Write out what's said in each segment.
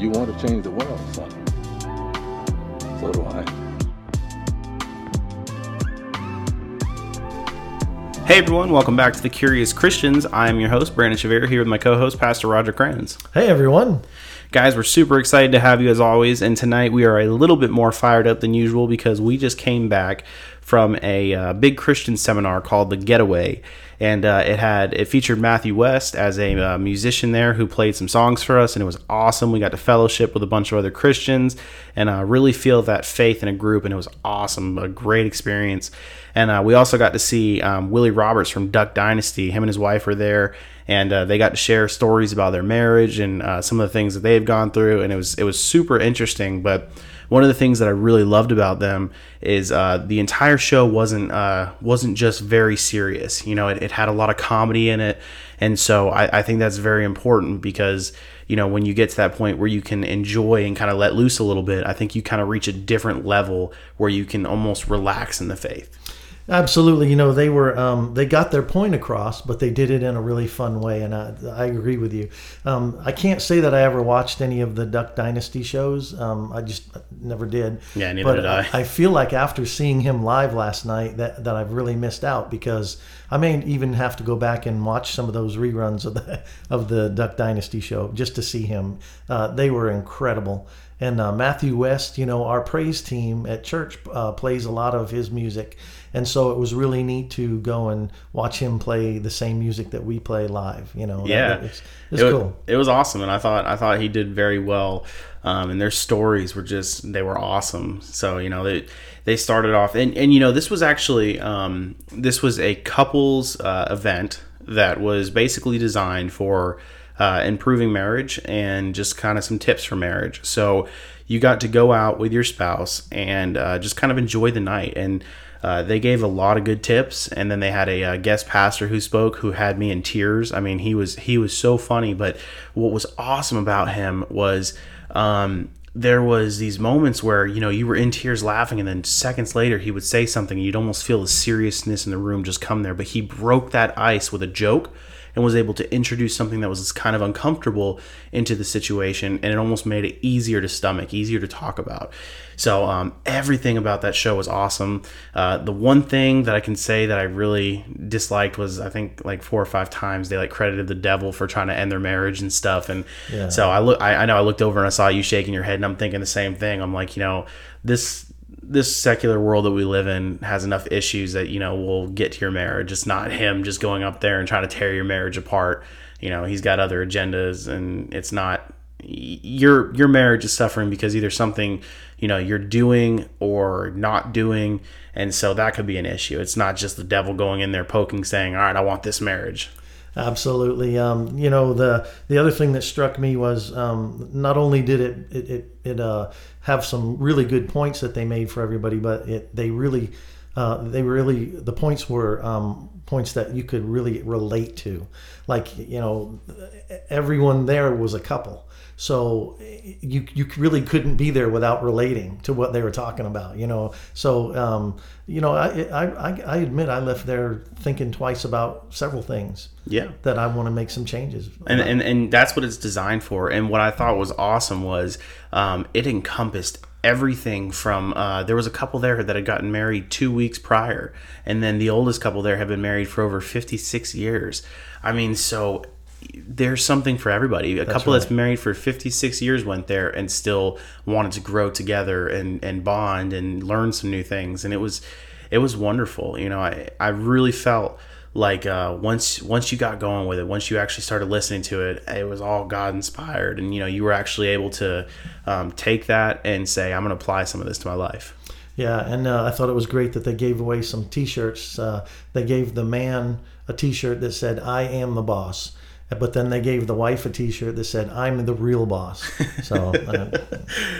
You want to change the world, son. So do I. Hey everyone, welcome back to the Curious Christians. I am your host, Brandon Chavira, here with my co-host, Pastor Roger Krans. Hey everyone. Guys, we're super excited to have you as always, and tonight we are a little bit more fired up than usual because we just came back from a uh, big Christian seminar called The Getaway, and uh, it had it featured Matthew West as a uh, musician there who played some songs for us, and it was awesome. We got to fellowship with a bunch of other Christians and uh, really feel that faith in a group, and it was awesome, a great experience. And uh, we also got to see um, Willie Robertson from Duck Dynasty. Him and his wife were there, and uh, they got to share stories about their marriage and uh, some of the things that they've gone through, and it was it was super interesting. But one of the things that I really loved about them is uh, the entire show wasn't uh, wasn't just very serious. You know, it, it, had a lot of comedy in it, and so I, I think that's very important because you know when you get to that point where you can enjoy and kind of let loose a little bit, I think you kind of reach a different level where you can almost relax in the faith. Absolutely, you know they were um, they got their point across, but they did it in a really fun way, and I, I agree with you. Um, I can't say that I ever watched any of the Duck Dynasty shows. Um, I just never did. Yeah, neither but did I. I feel like after seeing him live last night, that that I've really missed out because I may even have to go back and watch some of those reruns of the of the Duck Dynasty show just to see him. Uh, they were incredible. And uh, Matthew West, you know, our praise team at church uh, plays a lot of his music and so it was really neat to go and watch him play the same music that we play live. You know, yeah, that, it, was, it cool. it was awesome, and I thought I thought he did very well. Um, and their stories were just they were awesome. So you know they they started off and and you know this was actually um, this was a couples uh, event that was basically designed for uh, improving marriage and just kind of some tips for marriage. So you got to go out with your spouse and uh, just kind of enjoy the night and uh, they gave a lot of good tips, and then they had a, a, uh, guest pastor who spoke who had me in tears. I mean, he was he was so funny. But what was awesome about him was um, there was these moments where you know you were in tears laughing, and then seconds later he would say something, and you'd almost feel the seriousness in the room just come there. But he broke that ice with a joke and was able to introduce something that was kind of uncomfortable into the situation and it almost made it easier to stomach easier to talk about. So um, everything about that show was awesome. Uh, the one thing that i can say that i really disliked was i think like four or five times they like credited the devil for trying to end their marriage and stuff and yeah. so i look I, I know i looked over and i saw you shaking your head and i'm thinking the same thing. I'm like you know this this secular world that we live in has enough issues that you know will get to your marriage. It's not him just going up there and trying to tear your marriage apart. You know, he's got other agendas, and it's not your your marriage is suffering because either something you know you're doing or not doing, and so that could be an issue. It's not just the devil going in there poking, saying, "All right, I want this marriage." Absolutely. Um, you know, the the other thing that struck me was um, not only did it it it, it uh, have some really good points that they made for everybody, but it they really uh, they really the points were um, points that you could really relate to. Like you know, everyone there was a couple. So you you really couldn't be there without relating to what they were talking about, you know. So um, you know, I, I I admit I left there thinking twice about several things. Yeah, that I want to make some changes. And and and that's what it's designed for. And what I thought was awesome was um, it encompassed everything from uh, there was a couple there that had gotten married two weeks prior and then the oldest couple there had been married for over 56 years i mean so there's something for everybody. A that's couple right. that's married for 56 years went there and still wanted to grow together and, and bond and learn some new things. And it was, it was wonderful. You know, I, I really felt like uh, once once you got going with it, once you actually started listening to it, it was all God inspired, and you know you were actually able to um, take that and say, I'm going to apply some of this to my life. Yeah, and uh, I thought it was great that they gave away some T-shirts. Uh, they gave the man a T-shirt that said, "I am the boss." But then they gave the wife a T-shirt that said "I'm the real boss." So uh,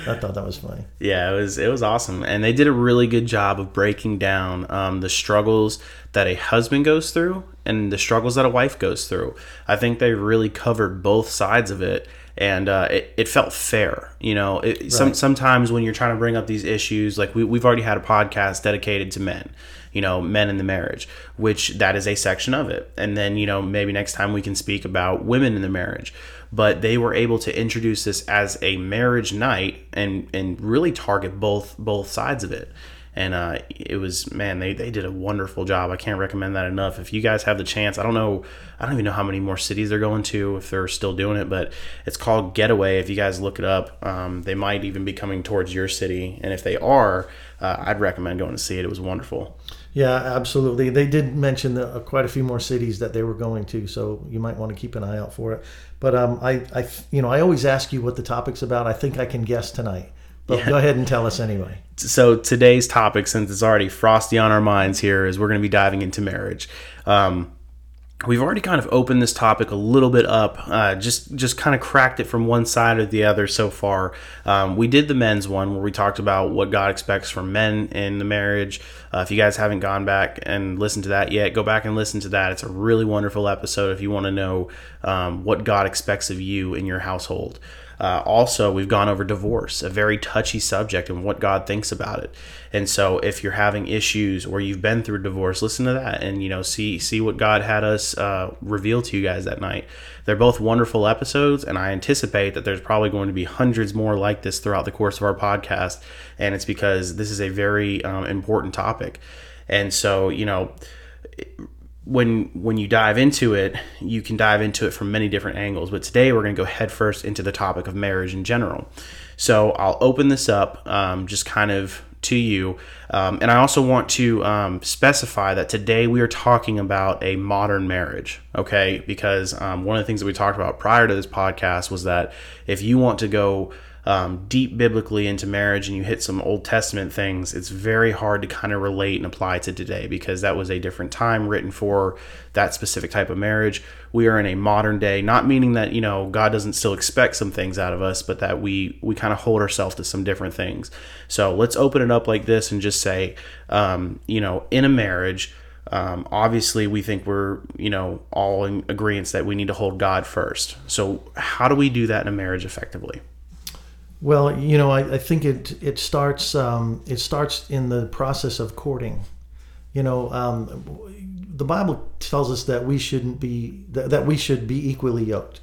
I thought that was funny. Yeah, it was it was awesome, and they did a really good job of breaking down um, the struggles that a husband goes through and the struggles that a wife goes through. I think they really covered both sides of it, and uh, it, it felt fair. You know, it, right. some sometimes when you're trying to bring up these issues, like we, we've already had a podcast dedicated to men you know, men in the marriage, which that is a section of it. And then, you know, maybe next time we can speak about women in the marriage. But they were able to introduce this as a marriage night and and really target both both sides of it. And uh, it was man they, they did a wonderful job. I can't recommend that enough. If you guys have the chance i don't know i don't even know how many more cities they're going to if they're still doing it but it's called getaway. If you guys look it up um, they might even be coming towards your city. And if they are uh, i'd recommend going to see it. It was wonderful Yeah, absolutely. They did mention the, uh, quite a few more cities that they were going to, so you might want to keep an eye out for it. But um, I, I, you know, I always ask you what the topic's about. I think I can guess tonight. But go ahead and tell us anyway. so today's topic, since it's already frosty on our minds here, is we're going to be diving into marriage. Um, we've already kind of opened this topic a little bit up, uh, just just kind of cracked it from one side or the other so far. Um, we did the men's one where we talked about what God expects from men in the marriage. Uh, if you guys haven't gone back and listened to that yet, go back and listen to that. It's a really wonderful episode if you want to know um, what God expects of you in your household. Uh, also, we've gone over divorce, a very touchy subject, and what God thinks about it. And so, if you're having issues or you've been through divorce, listen to that and you know see see what God had us uh, reveal to you guys that night. They're both wonderful episodes, and I anticipate that there's probably going to be hundreds more like this throughout the course of our podcast. And it's because this is a very um, important topic. And so, you know when when you dive into it, you can dive into it from many different angles. But today we're going to go headfirst into the topic of marriage in general. So I'll open this up, um, just kind of to you, um, and I also want to um, specify that today we are talking about a modern marriage. Okay, because um, one of the things that we talked about prior to this podcast was that if you want to go um, deep biblically into marriage and you hit some Old Testament things, it's very hard to kind of relate and apply to today because that was a different time written for that specific type of marriage. We are in a modern day, not meaning that you know God doesn't still expect some things out of us, but that we we kind of hold ourselves to some different things. So let's open it up like this and just say, um, you know, in a marriage. Um, obviously, we think we're, you know, all in agreement that we need to hold God first. So, how do we do that in a marriage effectively? Well, you know, I, I think it it starts um, it starts in the process of courting. You know, um, the Bible tells us that we shouldn't be that, that we should be equally yoked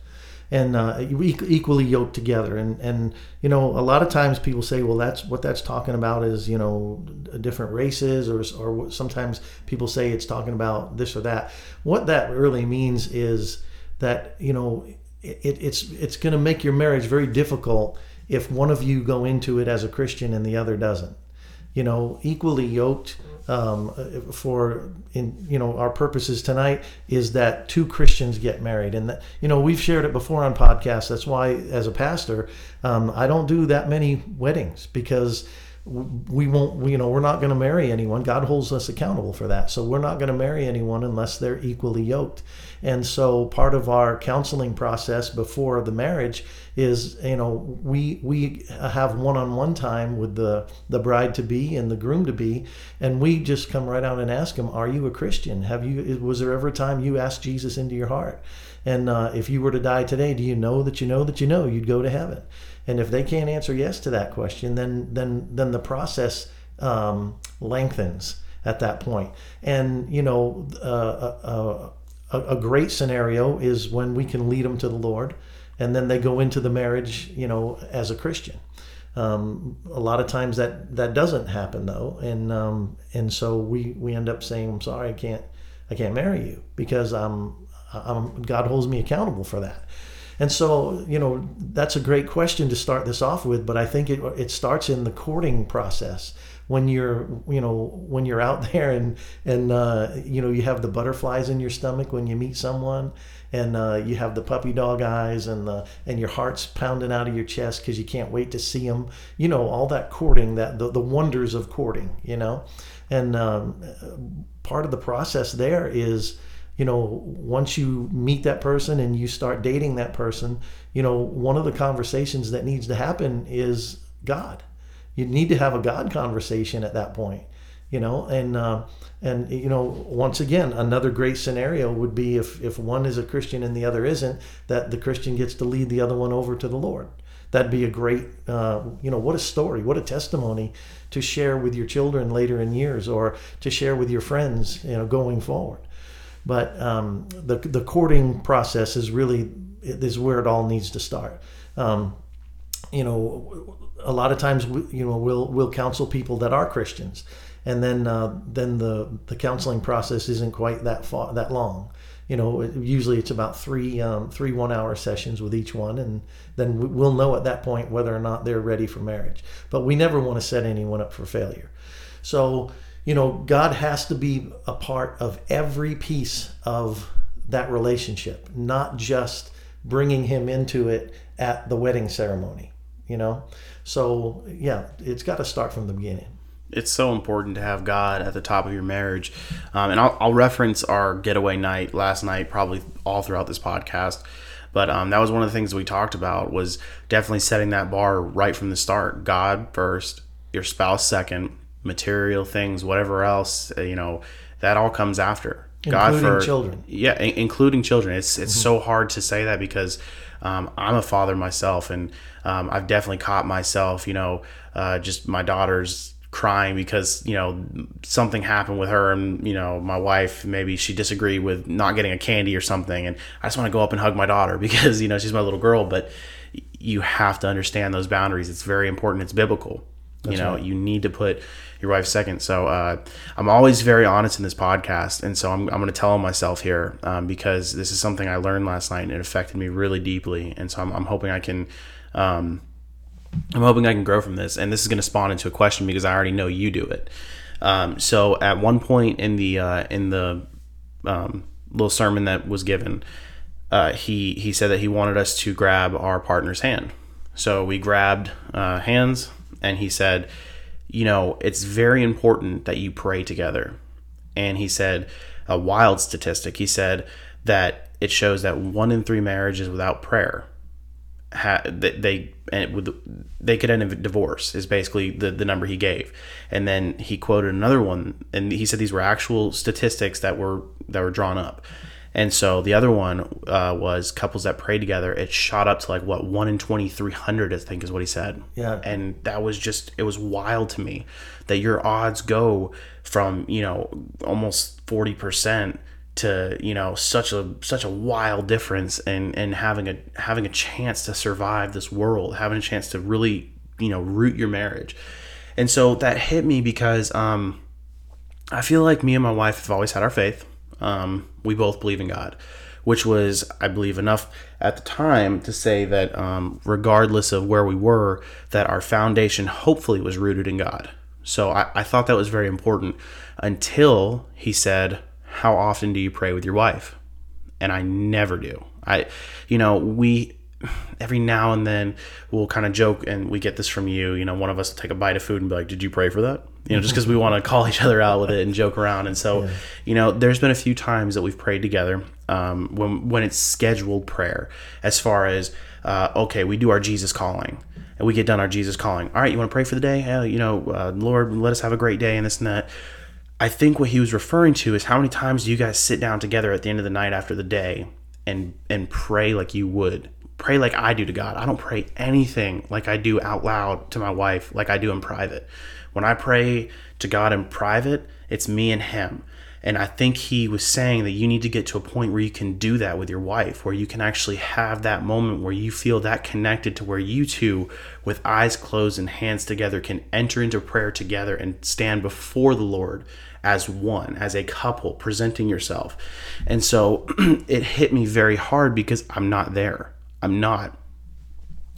and uh, equally yoked together. And and you know, a lot of times people say, well, that's what that's talking about is you know different races, or or sometimes people say it's talking about this or that. What that really means is that you know it, it's it's going to make your marriage very difficult if one of you go into it as a Christian and the other doesn't. You know, equally yoked um, for in you know our purposes tonight is that two Christians get married, and that you know we've shared it before on podcasts. That's why, as a pastor, um, I don't do that many weddings because we won't you know we're not going to marry anyone. God holds us accountable for that. So we're not going to marry anyone unless they're equally yoked. And so part of our counseling process before the marriage is you know we we have one-on-one time with the the bride to be and the groom to be. And we just come right out and ask them are you a christian? Have you was there ever a time you asked jesus into your heart? And uh, if you were to die today do you know that you know that you know you'd go to heaven and if they can't answer yes to that question then then then the process um, lengthens at that point. and you know uh, uh, a, a great scenario is when we can lead them to the Lord, and then they go into the marriage, you know, as a Christian. Um, a lot of times that that doesn't happen though, and um, and so we we end up saying, "I'm sorry, I can't I can't marry you because I'm, I'm God holds me accountable for that." And so, you know, that's a great question to start this off with, but I think it, it starts in the courting process when you're you know when you're out there and and uh, you know you have the butterflies in your stomach when you meet someone and uh, you have the puppy dog eyes and the and your heart's pounding out of your chest because you can't wait to see them you know all that courting that the, the wonders of courting you know? And um, part of the process there is you know once you meet that person and you start dating that person you know one of the conversations that needs to happen is god you need to have a God conversation at that point, you know. And uh, and you know, once again, another great scenario would be if if one is a Christian and the other isn't, that the Christian gets to lead the other one over to the Lord. that'd be a great, uh, you know, what a story, what a testimony to share with your children later in years, or to share with your friends, you know, going forward. But um, the the courting process is really is where it all needs to start. Um, you know, a lot of times, we, you know, we'll we'll counsel people that are Christians, and then uh, then the the counseling process isn't quite that far that long. You know, usually it's about three um, three one hour sessions with each one, and then we'll know at that point whether or not they're ready for marriage. But we never want to set anyone up for failure. So you know, God has to be a part of every piece of that relationship, not just bringing him into it at the wedding ceremony, you know? So, yeah, it's got to start from the beginning. It's so important to have God at the top of your marriage. Um, and I'll, I'll, reference our getaway night last night, probably all throughout this podcast. But um, that was one of the things we talked about was definitely setting that bar right from the start. God first, your spouse second, material things, whatever else, uh, you know, that all comes after. Including God for children. Yeah, including children. It's it's mm-hmm. so hard to say that because um, I'm a father myself, and um, I've definitely caught myself, you know, uh, just my daughter's crying because you know something happened with her and you know my wife maybe she disagreed with not getting a candy or something and i just want to go up and hug my daughter because you know she's my little girl but you have to understand those boundaries it's very important it's biblical That's you know right. you need to put your wife second. So uh, I'm always very honest in this podcast, and so I'm, I'm going to tell myself here um, because this is something I learned last night and it affected me really deeply. And so I'm, I'm hoping I can. Um, I'm hoping I can grow from this, and this is going to spawn into a question because I already know you do it. Um, so at one point in the uh, in the um, little sermon that was given, uh, he he said that he wanted us to grab our partner's hand. So we grabbed uh, hands, and he said, you know, it's very important that you pray together. And he said, a wild statistic, he said that it shows that one in three marriages without prayer, ha- they and would, they could end in divorce is basically the, the number he gave. And then he quoted another one, and he said these were actual statistics that were that were drawn up. And so the other one uh, was couples that pray together. It shot up to like what one in twenty three hundred, I think, is what he said. Yeah. And that was just it was wild to me that your odds go from you know almost forty percent to you know such a such a wild difference and and having a having a chance to survive this world, having a chance to really you know root your marriage. And so that hit me because um, I feel like me and my wife have always had our faith um, we both believe in God, which was, I believe, enough at the time to say that um, regardless of where we were, that our foundation hopefully was rooted in God. So I, I thought that was very important until he said, How often do you pray with your wife? And I never do. I, you know, we every now and then we'll kind of joke and we get this from you you know one of us will take a bite of food and be like did you pray for that? You know just because we want to call each other out with it and joke around. And so yeah. you know there's been a few times that we've prayed together um, when when it's scheduled prayer as far as uh, okay we do our jesus calling and we get done our jesus calling. All right you want to pray for the day? Yeah, you know uh, lord let us have a great day and this and that. I think what he was referring to is how many times do you guys sit down together at the end of the night after the day and and pray like you would pray like I do to God. I don't pray anything like I do out loud to my wife, like I do in private. When I pray to God in private, it's me and Him. And I think he was saying that you need to get to a point where you can do that with your wife, where you can actually have that moment where you feel that connected to where you two, with eyes closed and hands together, can enter into prayer together and stand before the Lord as one, as a couple, presenting yourself. And so it hit me very hard because I'm not there. I'm not.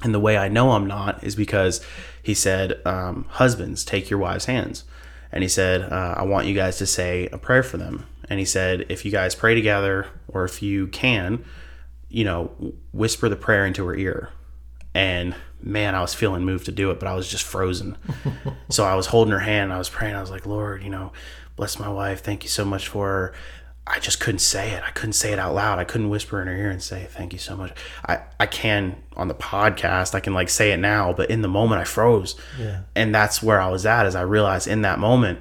And the way I know I'm not is because he said, um, Husbands, take your wives' hands. And he said, uh, I want you guys to say a prayer for them. And he said, if you guys pray together, or if you can, you know, whisper the prayer into her ear. And man, I was feeling moved to do it, but I was just frozen. so I was holding her hand. I was praying. I was like, Lord, you know, bless my wife. Thank you so much for her. I just couldn't say it. I couldn't say it out loud. I couldn't whisper in her ear and say, thank you so much. I, I can on the podcast, I can like say it now, but in the moment I froze. Yeah. And that's where I was at as I realized in that moment,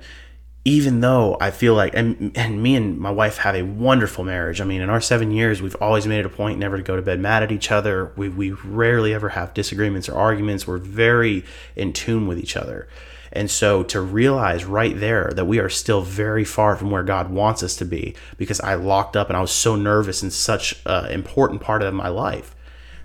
even though I feel like, and, and me and my wife have a wonderful marriage. I mean, in our seven years, we've always made it a point never to go to bed mad at each other. We, we rarely ever have disagreements or arguments. We're very in tune with each other. And so to realize right there that we are still very far from where God wants us to be because I locked up and I was so nervous in such an important part of my life,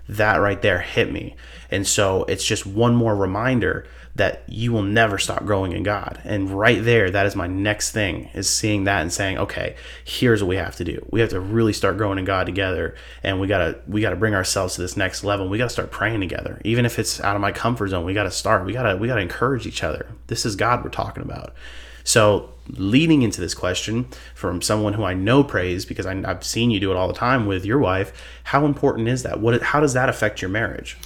that right there hit me. And so it's just one more reminder that you will never stop growing in God. And right there, that is my next thing is seeing that and saying, okay, here's what we have to do. We have to really start growing in God together. And we gotta we gotta bring ourselves to this next level. We gotta start praying together. Even if it's out of my comfort zone, we gotta start. We gotta we gotta encourage each other. This is God we're talking about. So leading into this question from someone who I know prays because I, have seen you do it all the time with your wife, how important is that? What how does that affect your marriage?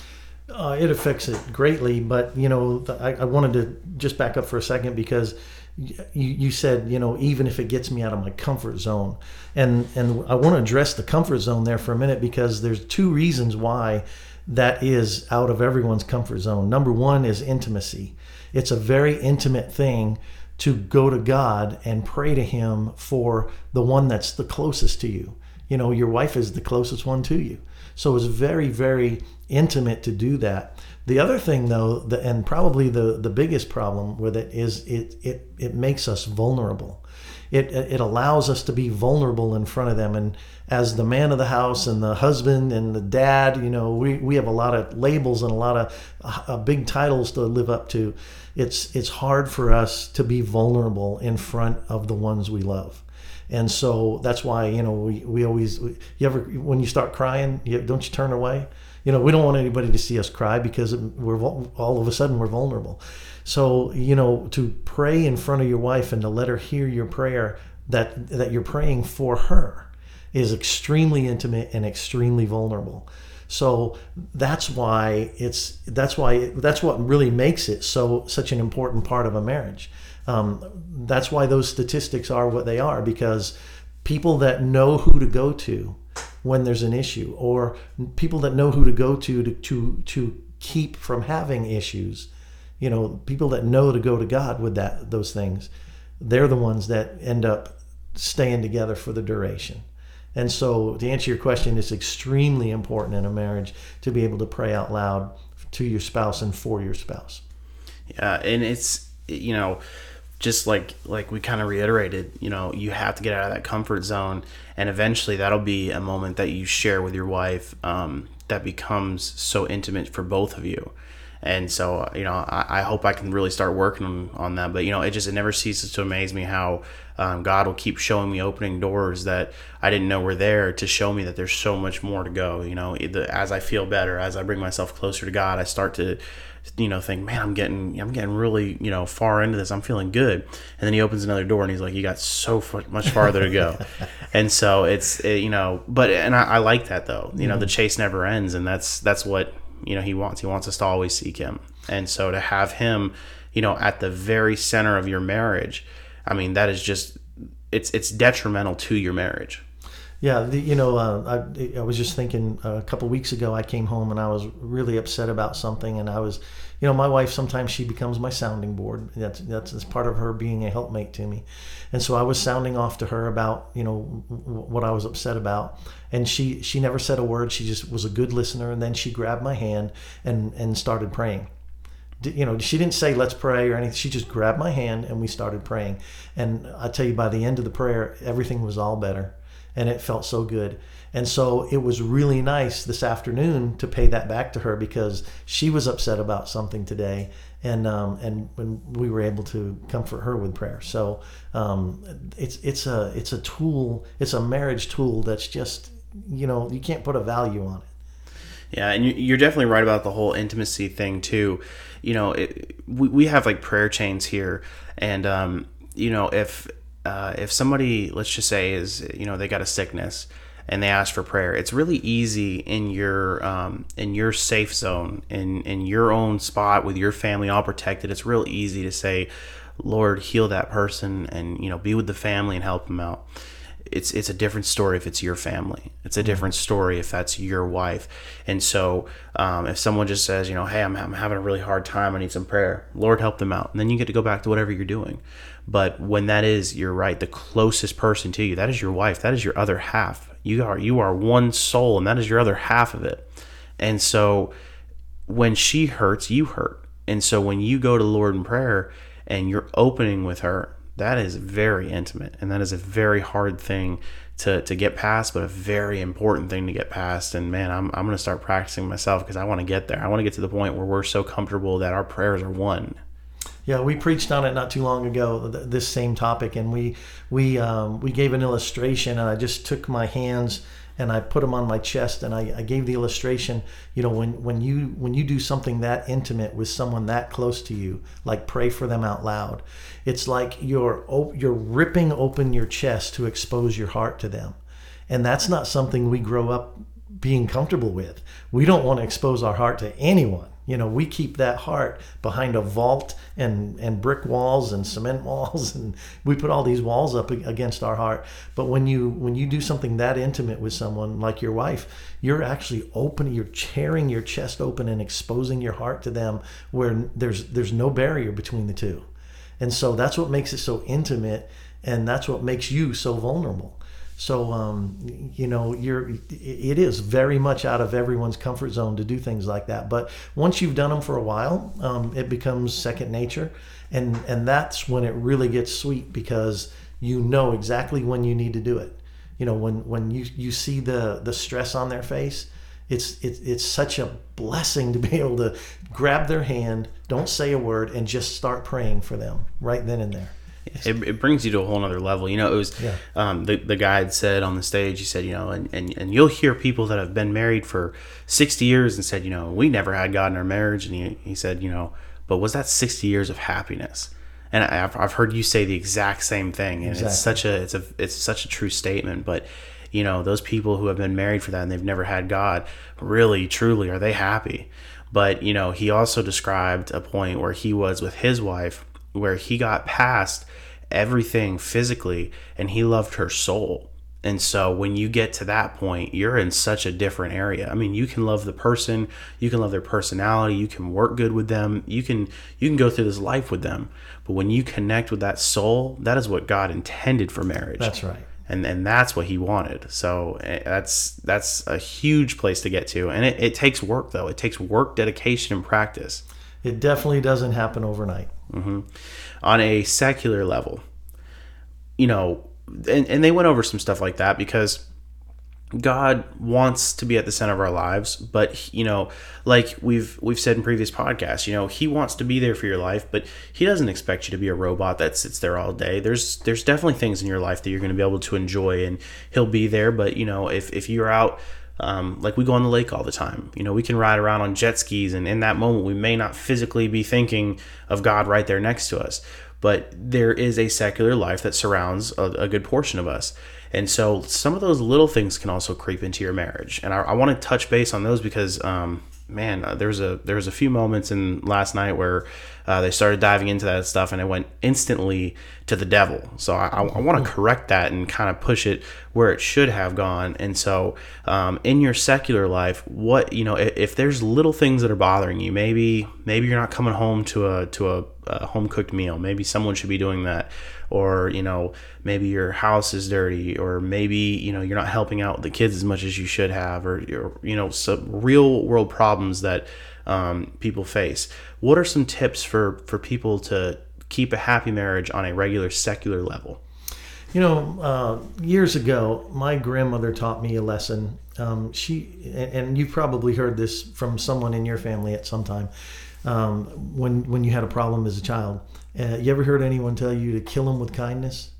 Uh, it affects it greatly, but you know, I, I, wanted to just back up for a second because you, you said, you know, even if it gets me out of my comfort zone, and and I want to address the comfort zone there for a minute because there's two reasons why that is out of everyone's comfort zone. Number one is intimacy. It's a very intimate thing to go to God and pray to Him for the one that's the closest to you. You know, your wife is the closest one to you. So it's very, very intimate to do that. The other thing, though, the, and probably the, the biggest problem with it is it, it, it makes us vulnerable. It, it allows us to be vulnerable in front of them. And as the man of the house and the husband and the dad, you know, we, we have a lot of labels and a lot of uh, big titles to live up to. It's, it's hard for us to be vulnerable in front of the ones we love and so that's why you know we, we always you ever when you start crying you, don't you turn away? You know we don't want anybody to see us cry because we're all of a sudden we're vulnerable. So you know to pray in front of your wife and to let her hear your prayer that that you're praying for her is extremely intimate and extremely vulnerable. So that's why it's that's why that's what really makes it so such an important part of a marriage um, that's why those statistics are what they are because people that know who to go to when there's an issue or people that know who to go to to to, to keep from having issues you know people that know to go to god with that those things they're the ones that end up staying together for the duration. And so to answer your question it's extremely important in a marriage to be able to pray out loud to your spouse and for your spouse. Yeah and it's you know just like like we kind of reiterated you know you have to get out of that comfort zone and eventually that'll be a moment that you share with your wife um, that becomes so intimate for both of you. And so you know I, I, hope i can really start working on, that but you know it just it never ceases to amaze me how um, god will keep showing me opening doors that i didn't know were there to show me that there's so much more to go you know as i feel better as i bring myself closer to god i start to you know think man i'm getting i'm getting really you know far into this. I'm feeling good. And then he opens another door and he's like you got so much farther to go. And so it's it, you know but and I, I, like that though. You know mm-hmm. the chase never ends and that's that's what you know he wants. He wants us to always seek him. And so to have him you know at the very center of your marriage i mean that is just it's it's detrimental to your marriage yeah, the, you know, uh, I, I was just thinking uh, a couple weeks ago. I came home and I was really upset about something, and I was, you know, my wife sometimes she becomes my sounding board. That's that's, that's part of her being a helpmate to me, and so I was sounding off to her about you know what I was upset about, and she she never said a word. She just was a good listener, and then she grabbed my hand and and started praying you know, she didn't say let's pray or anything. She just grabbed my hand and we started praying. And I tell you, by the end of the prayer, everything was all better and it felt so good. And so it was really nice this afternoon to pay that back to her because she was upset about something today, and um, and when we were able to comfort her with prayer. So um, it's it's a it's a tool, it's a marriage tool that's just you know you can't put a value on it. Yeah, and you're definitely right about the whole intimacy thing too. You know, it, we we have like prayer chains here, and um, you know if uh, if somebody, let's just say, is you know they got a sickness and they ask for prayer, it's really easy in your um, in your safe zone, in in your own spot with your family all protected. It's real easy to say, "Lord, heal that person," and you know be with the family and help them out. it's it's a different story if it's your family. It's a different story if that's your wife. And so, um, if someone just says, you know, hey, I'm, I'm having a really hard time, I need some prayer. Lord, help them out, and then you get to go back to whatever you're doing. But when that is, you're right, the closest person to you, that is your wife. That is your other half. You are you are one soul, and that is your other half of it. And so, when she hurts, you hurt. And so, when you go to the Lord in prayer and you're opening with her, that is very intimate, and that is a very hard thing to, to get past, but a very important thing to get past. And man, I'm, I'm going to start practicing myself because I want to get there. I want to get to the point where we're so comfortable that our prayers are one. Yeah, we preached on it not too long ago. th- This same topic, and we we um, we gave an illustration, and I just took my hands and I put them on my chest, and I, I gave the illustration. You know, when when you when you do something that intimate with someone that close to you, like pray for them out loud, it's like you're you're ripping open your chest to expose your heart to them, and that's not something we grow up being comfortable with. We don't want to expose our heart to anyone. You know, we keep that heart behind a vault and, and brick walls and cement walls, and we put all these walls up against our heart. But when you when you do something that intimate with someone like your wife, you're actually opening, you're tearing your chest open and exposing your heart to them, where there's there's no barrier between the two, and so that's what makes it so intimate, and that's what makes you so vulnerable. So um, you know, you're it is very much out of everyone's comfort zone to do things like that. But once you've done them for a while, um, it becomes second nature, and and that's when it really gets sweet because you know exactly when you need to do it. You know, when when you you see the the stress on their face, it's it's it's such a blessing to be able to grab their hand, don't say a word, and just start praying for them right then and there. It, it brings you to a whole other level. You know, it was Yeah. um, the the guy had said on the stage. He said, you know, and, and and you'll hear people that have been married for sixty years and said, you know, we never had God in our marriage. And he, he said, you know, but was that sixty years of happiness? And I- I've, I've heard you say the exact same thing, and it's such a it's a it's such a true statement. But you know, those people who have been married for that and they've never had God, really, truly, are they happy? But you know, he also described a point where he was with his wife, where he got past everything physically and he loved her soul. And so when you get to that point, you're in such a different area. I mean, you can love the person, you can love their personality, you can work good with them, you can you can go through this life with them. But when you connect with that soul, that is what God intended for marriage. That's right. And and that's what he wanted. So eh, that's that's a huge place to get to. And it, it takes work though. It takes work, dedication, and practice. It definitely doesn't happen overnight. On a secular level. You know and, and they went over some stuff like that because god wants to be at the center of our lives but you know like we've we've said in previous podcasts you know he wants to be there for your life but he doesn't expect you to be a robot that sits there all day. There's there's definitely things in your life that you're going to be able to enjoy and he'll be there but you know if if you're out um, like we go on the lake all the time. You know, we can ride around on jet skis, and in that moment, we may not physically be thinking of God right there next to us, but there is a secular life that surrounds a, a good portion of us. And so, some of those little things can also creep into your marriage. And I, I want to touch base on those because, um, man, uh, was a there was a few moments in last night where uh, they started diving into that stuff, and it went instantly to the devil. So I, I, I want to correct that and kind of push it where it should have gone. And so, um, in your secular life, what you know, if, if there's little things that are bothering you, maybe maybe you're not coming home to a to a, a home cooked meal. Maybe someone should be doing that, or you know, maybe your house is dirty, or maybe you know you're not helping out the kids as much as you should have, or you know, some real world problems that um, people face. What are some tips for for people to keep a happy marriage on a regular secular level? You know, uh, years ago, my grandmother taught me a lesson. Um, she and, and you've probably heard this from someone in your family at some time um, when when you had a problem as a child. Uh, you ever heard anyone tell you to kill them with kindness?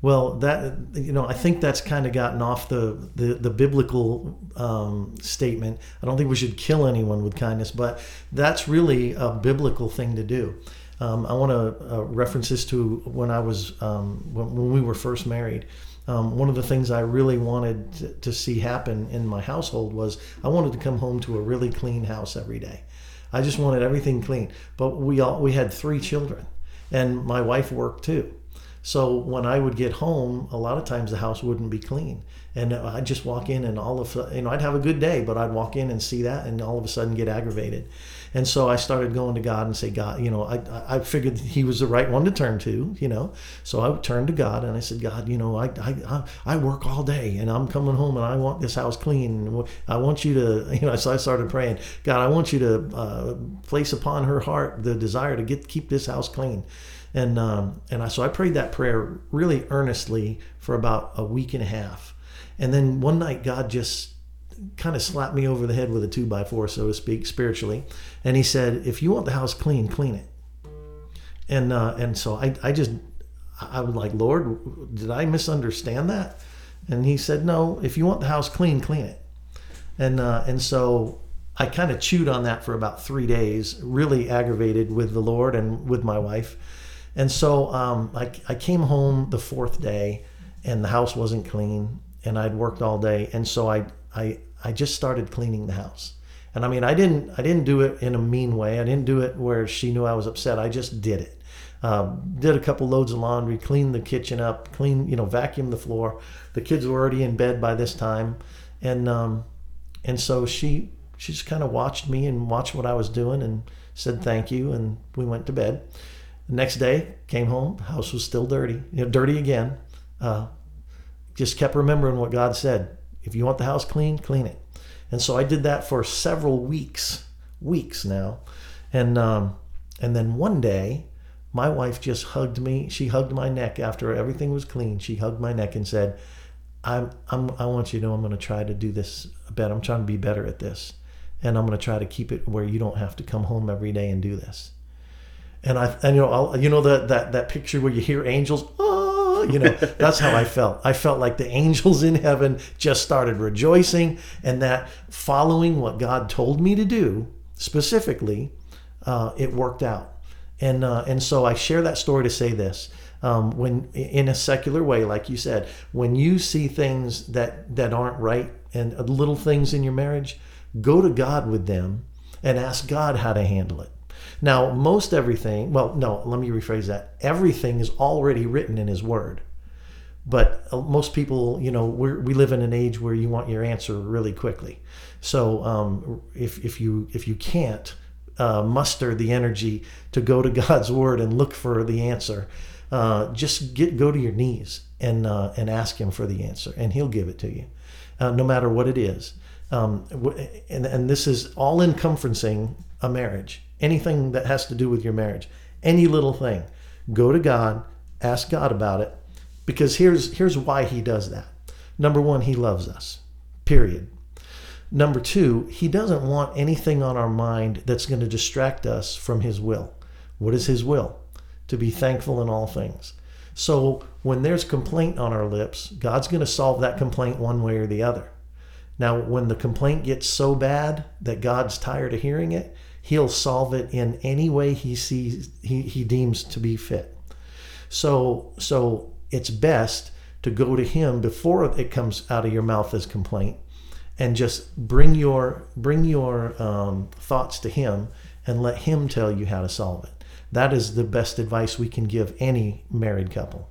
Well, that you know, I think that's kind of gotten off the the, the biblical um, statement. I don't think we should kill anyone with kindness, but that's really a biblical thing to do. Um, I want to uh, reference this to when I was um, when, when we were first married. Um, one of the things I really wanted to, to see happen in my household was I wanted to come home to a really clean house every day. I just wanted everything clean. But we all we had three children, and my wife worked too. So when I would get home, a lot of times the house wouldn't be clean, and I'd just walk in and all of you know I'd have a good day, but I'd walk in and see that, and all of a sudden get aggravated, and so I started going to God and say, God, you know, I I figured He was the right one to turn to, you know, so I turned to God and I said, God, you know, I I I work all day and I'm coming home and I want this house clean, I want you to, you know, so I started praying, God, I want you to uh, place upon her heart the desire to get keep this house clean. And um, and I so I prayed that prayer really earnestly for about a week and a half, and then one night God just kind of slapped me over the head with a two by four, so to speak, spiritually, and He said, "If you want the house clean, clean it." And uh, and so I I just I was like, Lord, did I misunderstand that? And He said, No. If you want the house clean, clean it. And uh, and so I kind of chewed on that for about three days, really aggravated with the Lord and with my wife. And so um, I, I came home the fourth day and the house wasn't clean and I'd worked all day. And so I, I, I just started cleaning the house. And I mean, I didn't, I didn't do it in a mean way. I didn't do it where she knew I was upset. I just did it. Um, did a couple loads of laundry, cleaned the kitchen up, clean, you know, vacuumed the floor. The kids were already in bed by this time, and um, and so she she just kind of watched me and watched what I was doing and said thank you, and we went to bed. The next day, came home, house was still dirty, you know, dirty again. Uh, just kept remembering what God said. If you want the house clean, clean it. And so I did that for several weeks, weeks now, and um, and then one day, my wife just hugged me. She hugged my neck after everything was clean. She hugged my neck and said, "I'm, I'm I want you to know I'm going to try to do this better. I'm trying to be better at this, and I'm going to try to keep it where you don't have to come home every day and do this." and I and you know I'll, you know that that that picture where you hear angels oh you know that's how I felt. I felt like the angels in heaven just started rejoicing and that following what God told me to do specifically uh, it worked out. And uh, and so I share that story to say this um, when in a secular way like you said when you see things that that aren't right and little things in your marriage go to God with them and ask God how to handle it now, most everything, well, no, let me rephrase that. Everything is already written in His Word. But uh, most people, you know, we live in an age where you want your answer really quickly. So um, if, if you if you can't uh, muster the energy to go to God's Word and look for the answer, uh, just get go to your knees and uh, and ask Him for the answer, and He'll give it to you, uh, no matter what it is. Um, and, and this is all encompassing a marriage anything that has to do with your marriage, any little thing, go to God, ask God about it, because here's here's why He does that. Number one, He loves us. Period. Number two, He doesn't want anything on our mind that's going to distract us from His will. What is His will? To be thankful in all things. So when there's complaint on our lips, God's going to solve that complaint one way or the other. Now, when the complaint gets so bad that God's tired of hearing it, he'll solve it in any way he sees he, he deems to be fit. So so it's best to go to him before it comes out of your mouth as complaint and just bring your bring your um, thoughts to him and let him tell you how to solve it. That is the best advice we can give any married couple.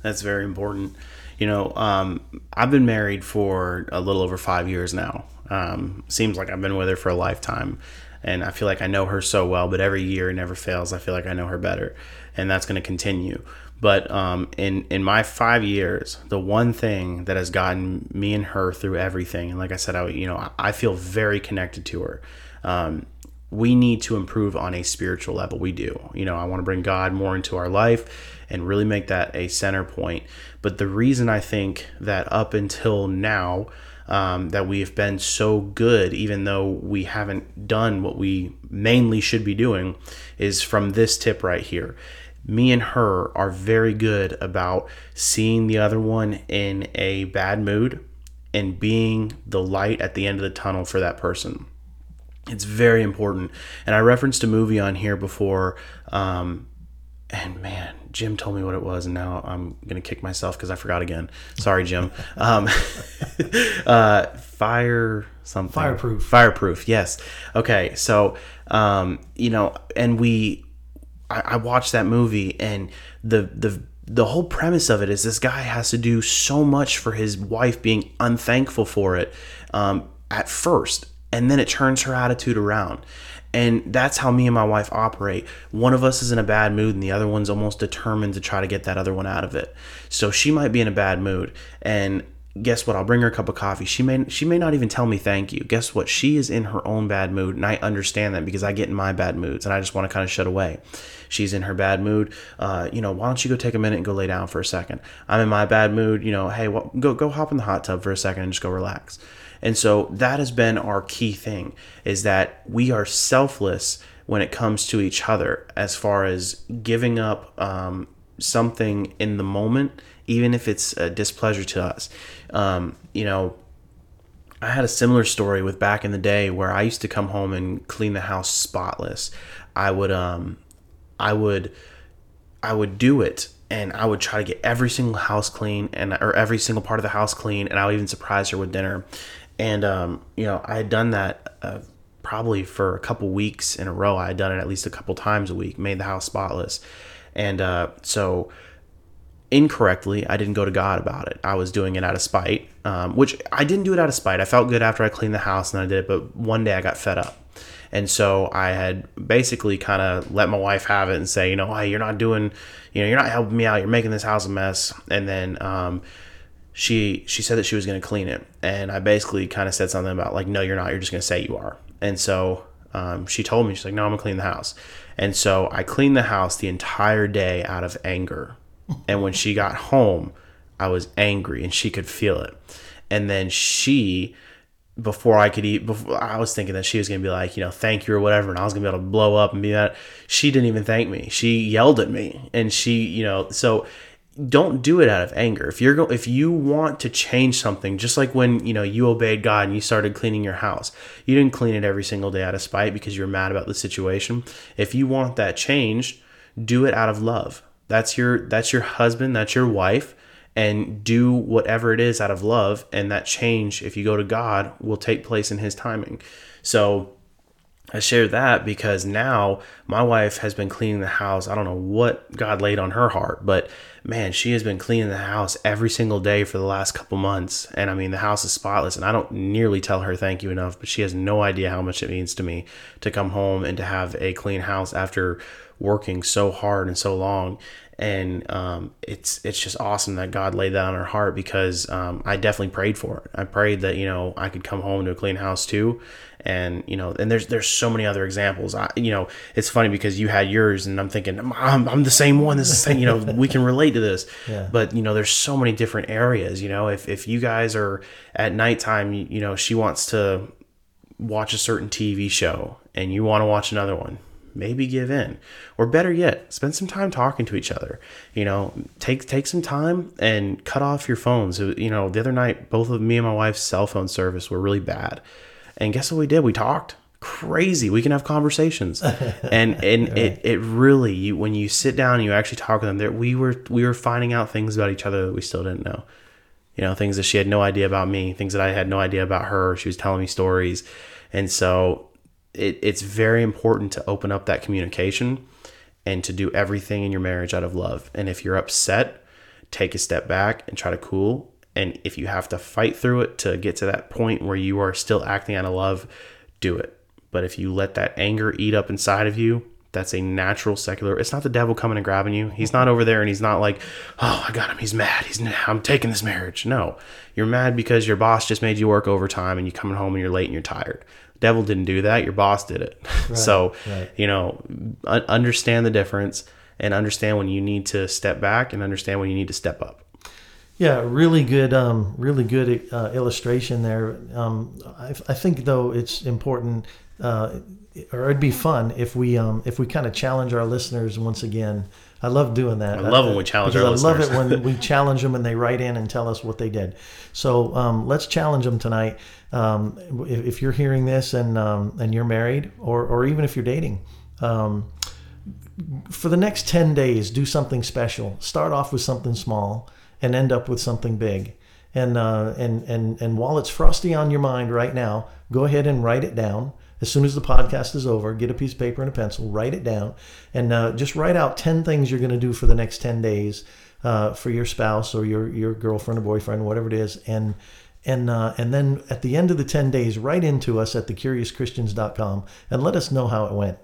That's very important. You know um, i've been married for a little over five years now. Um, seems like i've been with her for a lifetime and I feel like I know her so well. But every year, it never fails. I feel like I know her better, and that's going to continue. But um, in in my five years, the one thing that has gotten me and her through everything, and like I said, I you know I feel very connected to her. Um, we need to improve on a spiritual level. We do. You know, I want to bring God more into our life and really make that a center point. But the reason I think that up until now, um, that we have been so good, even though we haven't done what we mainly should be doing, is from this tip right here. Me and her are very good about seeing the other one in a bad mood and being the light at the end of the tunnel for that person. It's very important. And I referenced a movie on here before, um, and man, Jim told me what it was, and now I'm gonna kick myself because I forgot again. Sorry, Jim. Um, uh, fire something. Fireproof. Fireproof. Yes. Okay. So, um, you know, and we, I, I watched that movie, and the the the whole premise of it is this guy has to do so much for his wife being unthankful for it um, at first and then it turns her attitude around. And that's how me and my wife operate. One of us is in a bad mood and the other one's almost determined to try to get that other one out of it. So she might be in a bad mood and guess what? I'll bring her a cup of coffee. She may she may not even tell me thank you. Guess what? She is in her own bad mood and i understand that because i get in my bad moods and i just want to kind of shut away. She's in her bad mood. Uh, you know why don't you go take a minute and go lay down for a second? I'm in my bad mood you know hey well, go go hop in the hot tub for a second and just go relax and so that has been our key thing is that we are selfless when it comes to each other as far as giving up um, something in the moment even if it's a displeasure to us um, you know I had a similar story with back in the day where I used to come home and clean the house spotless. I would um I would I would do it and I would try to get every single house clean and or every single part of the house clean and I would even surprise her with dinner. And um you know, I had done that uh, probably for a couple weeks in a row. I had done it at least a couple times a week, made the house spotless. And uh so incorrectly, I didn't go to God about it. I was doing it out of spite, um, which I didn't do it out of spite. I felt good after I cleaned the house and I did it, but one day I got fed up. And so I had basically kind of let my wife have it and say, you know, hey, you're not doing, you know, you're not helping me out. You're making this house a mess. And then um, she she said that she was going to clean it, and I basically kind of said something about like, no, you're not. You're just going to say you are. And so um, she told me she's like, no, I'm gonna clean the house. And so I cleaned the house the entire day out of anger and when she got home, I was angry and she could feel it. And then she, before I could eat, before I was thinking that she was gonna be like, you know, thank you or whatever, and I was gonna be able to blow up and be that. She didn't even thank me. She yelled at me, and she, you know, so don't do it out of anger. If you're go- if you want to change something, just like when you know you obeyed God and you started cleaning your house, you didn't clean it every single day out of spite because you're mad about the situation. If you want that changed, do it out of love that's your that's your husband, that's your wife and do whatever it is out of love and that change if you go to God will take place in his timing. So I share that because now my wife has been cleaning the house. I don't know what God laid on her heart, but man, she has been cleaning the house every single day for the last couple months. And I mean, the house is spotless. And I don't nearly tell her thank you enough, but she has no idea how much it means to me to come home and to have a clean house after working so hard and so long and um, it's it's just awesome that God laid that on her heart because um, I definitely prayed for it. I prayed that you know I could come home to a clean house too, and you know, and there's there's so many other examples. I you know, it's funny because you had yours, and I'm thinking I'm, I'm the same one. This is the same. You know, we can relate to this, Yeah. but you know, there's so many different areas. You know, if if you guys are at nighttime, you, you know, she wants to watch a certain TV show, and you want to watch another one maybe give in. Or better yet spend some time talking to each other. You know take take some time and cut off your phones. It- you know the other night both of me and my wife's cell phone service were really bad. And guess what we did? We talked. Crazy. We can have conversations. And and it, it really you, when you sit down and you actually talk with them there we were we were finding out things about each other that we still didn't know. You know things that she had no idea about me things that i had no idea about her. She was telling me stories. And so it, it's very important to open up that communication and to do everything in your marriage out of love. And if you're upset take a step back and try to cool. And if you have to fight through it to get to that point where you are still acting out of love do it. But if you let that anger eat up inside of you that's a natural secular it's not the devil coming and grabbing you. He's not over there and he's not like oh i got him. He's mad. He's i'm taking this marriage. No you're mad because your boss just made you work overtime and you're coming home and you're late and you're tired devil didn't do that your boss did it so right. you know understand the difference and understand when you need to step back and understand when you need to step up Yeah, really good, um, really good uh, illustration there. Um, I, I think though it's important, uh, or it'd be fun if we um, if we kind of challenge our listeners once again. I love doing that. I love when we challenge our I love it when we challenge them and they write in and tell us what they did. So um, let's challenge them tonight. Um, if, if you're hearing this and um, and you're married, or or even if you're dating. Um, for the next 10 days, do something special. Start off with something small and end up with something big. And, uh, and, and, and while it's frosty on your mind right now, go ahead and write it down. As soon as the podcast is over, get a piece of paper and a pencil, write it down, and uh, just write out 10 things you're going to do for the next 10 days uh, for your spouse or your your girlfriend or boyfriend, whatever it is, and and uh, and then at the end of the 10 days write into us at thecuriouschristians.com and let us know how it went.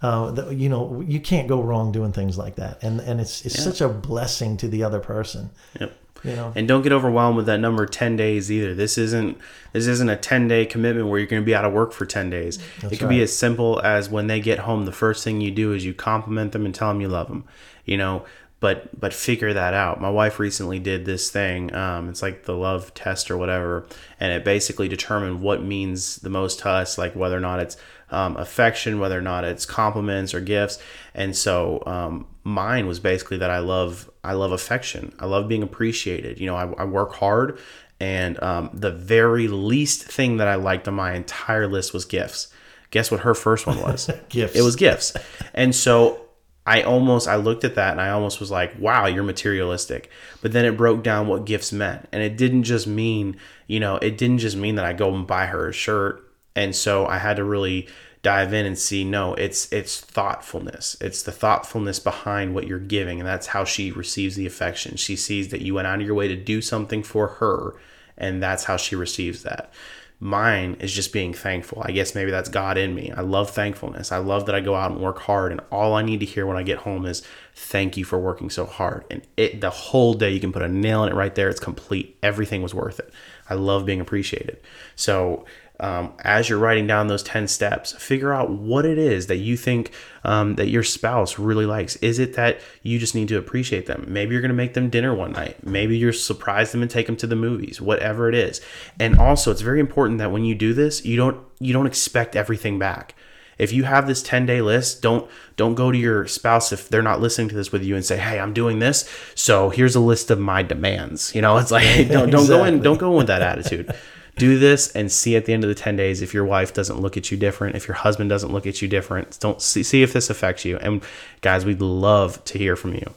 Uh, the, you know you can't go wrong doing things like that and and it's it's such a blessing to the other person. Yep. Know And don't get overwhelmed with that number 10 days either. This isn't this isn't a 10 day commitment where you're going to be out of work for 10 days. it could be as simple as when they get home, the first thing you do is you compliment them and tell them you love them. You know, but but figure that out. My wife recently did this thing. Um, it's like the love test or whatever, and it basically determined what means the most to us, like whether or not it's um, affection, whether or not it's compliments or gifts. And so um, mine was basically that I love I love affection. I love being appreciated. You know, I, I work hard, and um, the very least thing that I liked on my entire list was gifts. Guess what her first one was? Gifts. It was gifts. And so I almost I looked at that and I almost was like, "Wow, you're materialistic." But then it broke down what gifts meant, and it didn't just mean, you know, it didn't just mean that I go and buy her a shirt. And so I had to really dive in and see no it's it's thoughtfulness. It's the thoughtfulness behind what you're giving and that's how she receives the affection. She sees that you went out of your way to do something for her and that's how she receives that. Mine is just being thankful. I guess maybe that's god in me. I love thankfulness. I love that i go out and work hard and all i need to hear when i get home is thank you for working so hard. And it the whole day you can put a nail in it right there. It's complete. Everything was worth it. I love being appreciated. So um, as you're writing down those 10 steps figure out what it is that you think um, that your spouse really likes. Is it that you just need to appreciate them? Maybe you're going to make them dinner one night. Maybe you're surprise them and take them to the movies whatever it is. And also it's very important that when you do this you don't you don't expect everything back. If you have this 10 day list don't don't go to your spouse if they're not listening to this with you and say hey i'm doing this so here's a list of my demands. You know it's like hey, don't, don't go in don't go in with that attitude do this and see at the end of the 10 days if your wife doesn't look at you different if your husband doesn't look at you different don't see, see if this affects you and guys we'd love to hear from you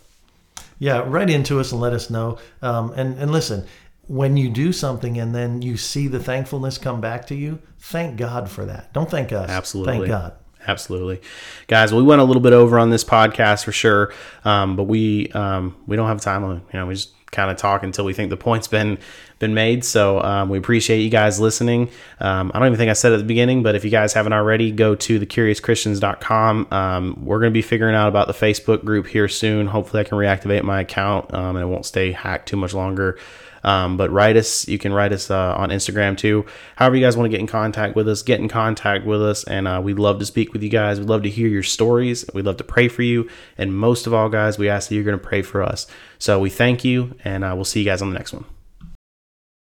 Yeah, write into us and let us know. Um, and and listen, when you do something and then you see the thankfulness come back to you, thank God for that. Don't thank us. Absolutely. Thank God. Absolutely, guys. We went a little bit over on this podcast for sure, um, but we um, we don't have time limit. You know, we just kind of talk until we think the point's been been made. So um, we appreciate you guys listening. Um, I don't even think I said at the beginning, but if you guys haven't already, go to thecuriouschristians.com. Um, we're going to be figuring out about the Facebook group here soon. Hopefully, I can reactivate my account um, and it won't stay hacked too much longer. Um, but write us. You can write us uh, on Instagram too. However, you guys want to get in contact with us, get in contact with us, and uh, we'd love to speak with you guys. We'd love to hear your stories. We'd love to pray for you, and most of all, guys, we ask that you're going to pray for us. So we thank you, and uh, we'll see you guys on the next one.